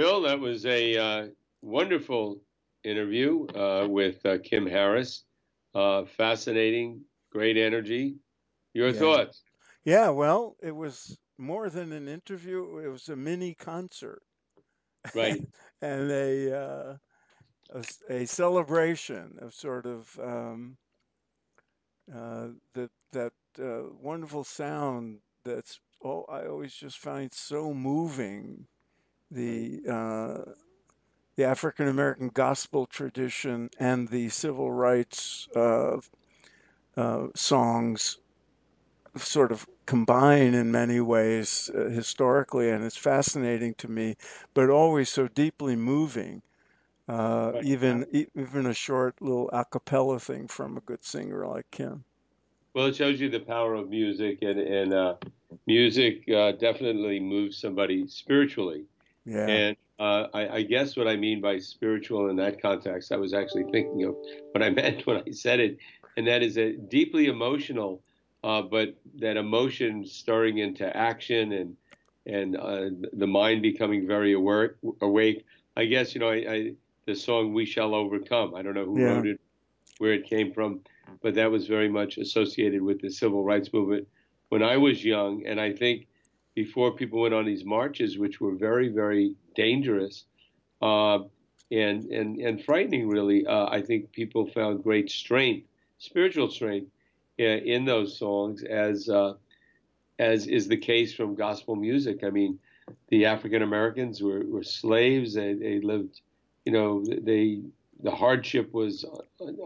Phil, that was a uh, wonderful interview uh, with uh, Kim Harris. Uh, fascinating, great energy. Your Yeah. thoughts? Yeah, well, it was more than an interview. It was a mini concert Right. and a uh, a, a celebration of sort of um, uh, that that uh, wonderful sound that's oh I always just find so moving. The uh, the African American gospel tradition and the civil rights uh, uh, songs sort of combine in many ways uh, historically, and it's fascinating to me, but always so deeply moving. Uh, Right. even even a short little a cappella thing from a good singer like Kim. Well, it shows you the power of music, and and uh, music uh, definitely moves somebody spiritually. Yeah, And uh, I, I guess what I mean by spiritual in that context, I was actually thinking of what I meant when I said it, and that is a deeply emotional, uh, but that emotion stirring into action and and uh, the mind becoming very aware, awake. I guess you know I, I, the song "We Shall Overcome." I don't know who yeah, wrote it, where it came from, but that was very much associated with the civil rights movement when I was young, and I think before people went on these marches, which were very, very dangerous uh, and, and, and frightening, really. Uh, I think people found great strength, spiritual strength, uh, in those songs, as uh, as is the case from gospel music. I mean, the African Americans were, were slaves; they, they lived, you know, they the hardship was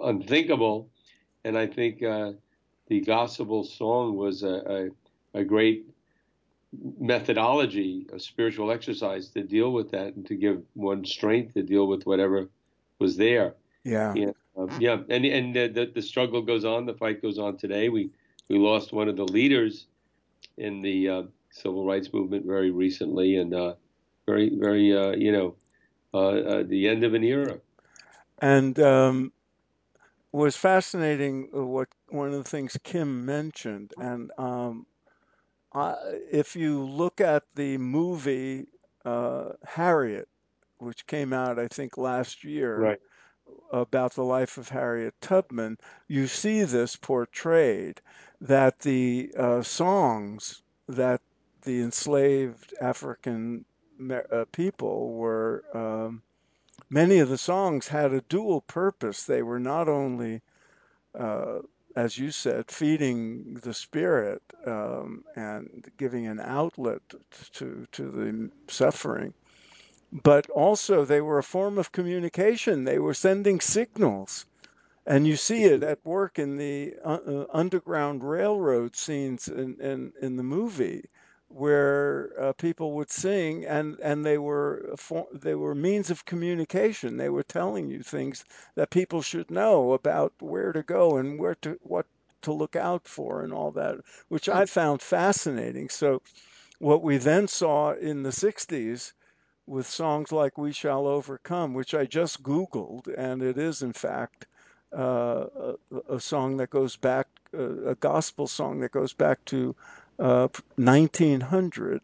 unthinkable, and I think uh, the gospel song was a, a, a great methodology, a spiritual exercise to deal with that and to give one strength to deal with whatever was there. yeah, Yeah, um, yeah, and and the, the the struggle goes on. The fight goes on today. We we lost one of the leaders in the uh, civil rights movement very recently, and uh, very very uh, you know uh, uh, the end of an era. and um, was fascinating what one of the things Kim mentioned, and um, I, if you look at the movie uh, Harriet, which came out I think last year Right, about the life of Harriet Tubman, you see this portrayed that the uh, songs that the enslaved African uh, people were. Um, many of the songs had a dual purpose. They were not only uh, as you said, feeding the spirit um, and giving an outlet to to the suffering. But also, they were a form of communication. They were sending signals, and you see it at work in the uh, uh, underground railroad scenes in in, in the movie where uh, people would sing and and they were for, they were means of communication. They were telling you things that people should know about where to go and where to what to look out for and all that which I found fascinating. So what we then saw in the 60s with songs like We Shall Overcome, which I just Googled, and it is, in fact, uh, a, a, song that goes back, uh, a gospel song that goes back to uh, 1900,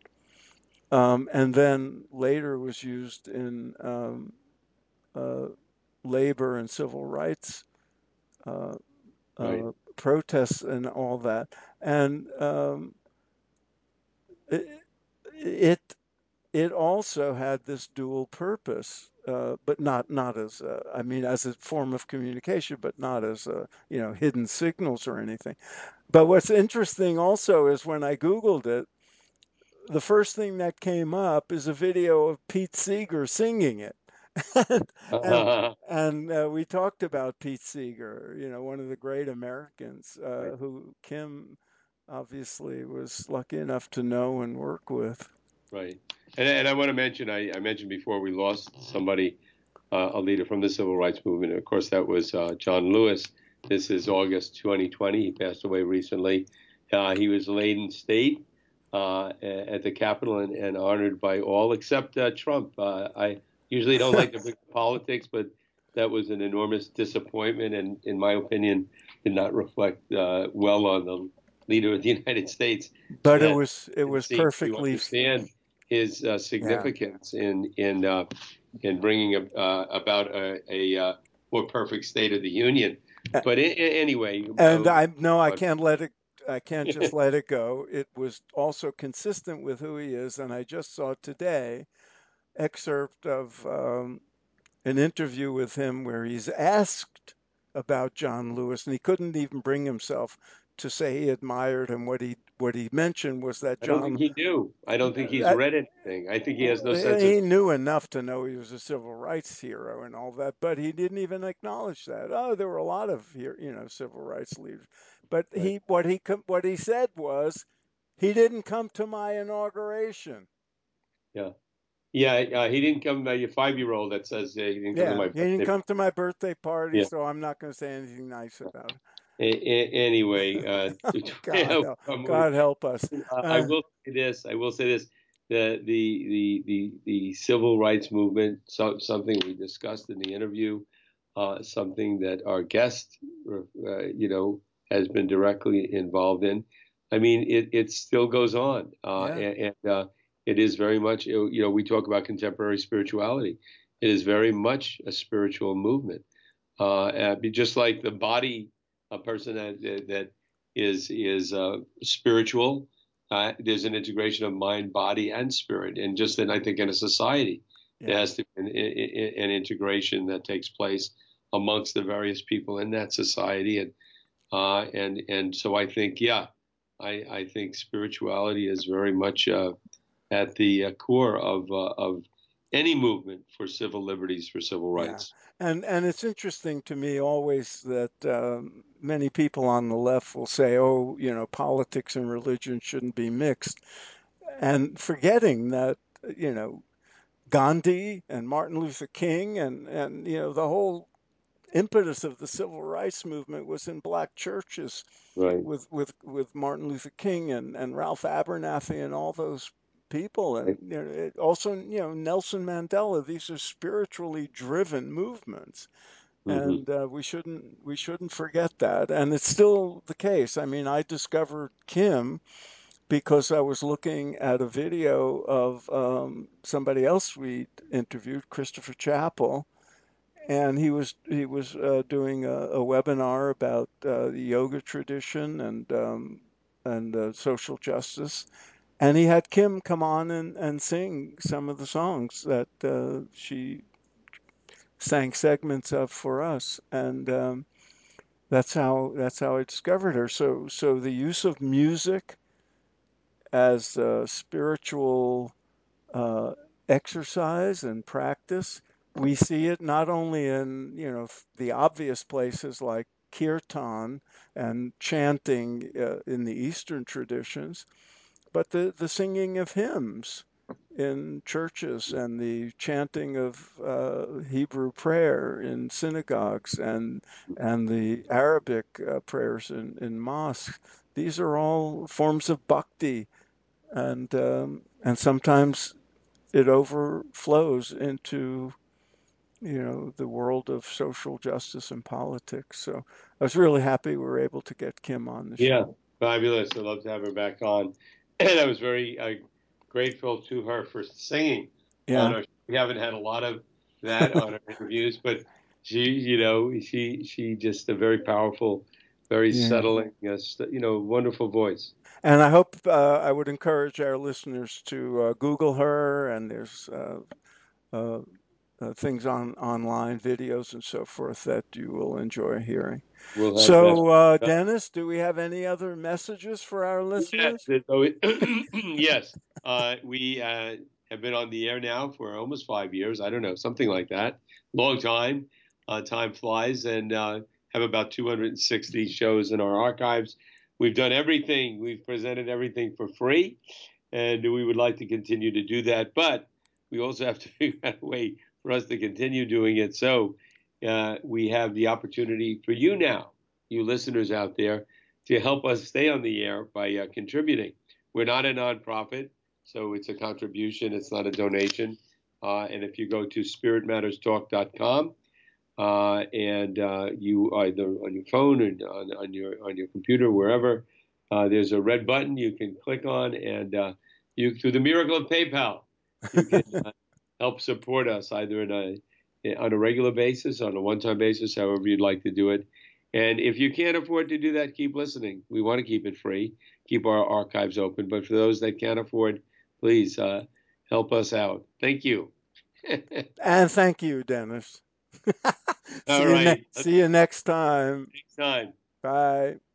um, and then later was used in um, uh, labor and civil rights uh, right, uh, protests and all that. And um, it, it it also had this dual purpose, uh, but not not as a, I mean as a form of communication, but not as a, you know hidden signals or anything. But what's interesting also is when I googled it, the first thing that came up is a video of Pete Seeger singing it, and and, and uh, we talked about Pete Seeger, you know, one of the great Americans right, uh, who Kim obviously was lucky enough to know and work with. right. And, and I want to mention, I, I mentioned before we lost somebody uh, a leader from the civil rights movement. Of course, that was uh, John Lewis. This is August 2020. He passed away recently. Uh, he was laid in state uh, at the Capitol and, and, honored by all except uh, Trump. Uh, I usually don't like to bring politics, but that was an enormous disappointment, and in my opinion, did not reflect uh, well on the leader of the United States. but it was it was perfectly understand his uh, significance yeah. in in uh, in bringing a, uh, about a, a uh, more perfect state of the union. But anyway, and I no, I can't let it. I can't just let it go. It was also consistent with who he is, and I just saw today excerpt of um, an interview with him where he's asked about John Lewis, and he couldn't even bring himself to say he admired him. What he what he mentioned was that John. I don't think he knew. I don't think he's read anything. I think he has no sense. He of... knew enough to know he was a civil rights hero and all that, but he didn't even acknowledge that. Oh, there were a lot of you know civil rights leaders, but right. he what he what he said was he didn't come to my inauguration. Yeah. Yeah, uh, he didn't come. Uh, your five-year-old that says uh, he didn't come yeah, to my. Birthday. He didn't come to my birthday party, yeah. so I'm not going to say anything nice about it. Anyway, uh, God, help, God help us. I uh, will say this. I will say this. The the the the, the civil rights movement. So, something we discussed in the interview. Uh, something that our guest, uh, you know, has been directly involved in. I mean, it, it still goes on, uh, yeah. and, and it is very much, you know, we talk about contemporary spirituality. It is very much a spiritual movement. Uh, just like the body, a person that, that is is uh, spiritual, uh, there's an integration of mind, body, and spirit. And just then, I think in a society, yeah. there has to be an, an, integration that takes place amongst the various people in that society. And uh, and and so I think, yeah, I, I think spirituality is very much uh, at the uh, core of uh, of any movement for civil liberties, for civil rights. Yeah. And and it's interesting to me always that um, many people on the left will say, "Oh, you know, politics and religion shouldn't be mixed," and forgetting that you know Gandhi and Martin Luther King and and you know the whole impetus of the civil rights movement was in black churches right. with with with Martin Luther King and and Ralph Abernathy and all those people and you know, also you know Nelson Mandela these are spiritually driven movements. Mm-hmm. and uh, we shouldn't we shouldn't forget that. And it's still the case. I mean I discovered Kim because I was looking at a video of um, somebody else we interviewed Christopher Chapple. And he was he was uh, doing a, a, webinar about uh, the yoga tradition and um, and uh, social justice and he had Kim come on and, and sing some of the songs that uh, she sang segments of for us, and um, that's how that's how I discovered her. So so the use of music as a spiritual uh, exercise and practice, we see it not only in you know the obvious places like kirtan and chanting uh, in the Eastern traditions but the, the singing of hymns in churches and the chanting of uh, Hebrew prayer in synagogues and and the Arabic uh, prayers in, in mosques. These are all forms of bhakti, and um, and sometimes it overflows into you know the world of social justice and politics. So I was really happy we were able to get Kim on the yeah, show. Yeah, fabulous! I'd love to have her back on and I was very uh, grateful to her for singing yeah. our. We haven't had a lot of that on our interviews, but she, you know, she she just a very powerful, very yeah. settling, uh, you know, wonderful voice. And I hope uh, I would encourage our listeners to uh, Google her, and there's uh, things on online, videos and so forth that you will enjoy hearing. We'll so, uh, Dennis, do we have any other messages for our listeners? yes, uh, we uh, have been on the air now for almost five years. I don't know, something like that. Long time. Uh, time flies, and uh, have about 260 shows in our archives. We've done everything. We've presented everything for free, and we would like to continue to do that. But we also have to figure out a way for us to continue doing it. So uh, we have the opportunity for you now, you listeners out there, to help us stay on the air by uh, contributing. We're not a nonprofit, so it's a contribution, it's not a donation. Uh, and if you go to spiritmatterstalk.com, uh, and uh, you either on your phone or on, on, your on your computer, wherever, uh, there's a red button you can click on, and uh, you through the miracle of PayPal, you can help support us either in a on a regular basis, on a one-time basis, however you'd like to do it. And if you can't afford to do that, keep listening. We want to keep it free, keep our archives open. But for those that can't afford, please uh, help us out. Thank you. and thank you, Dennis. see All you ne- see you next time. Next time. Bye.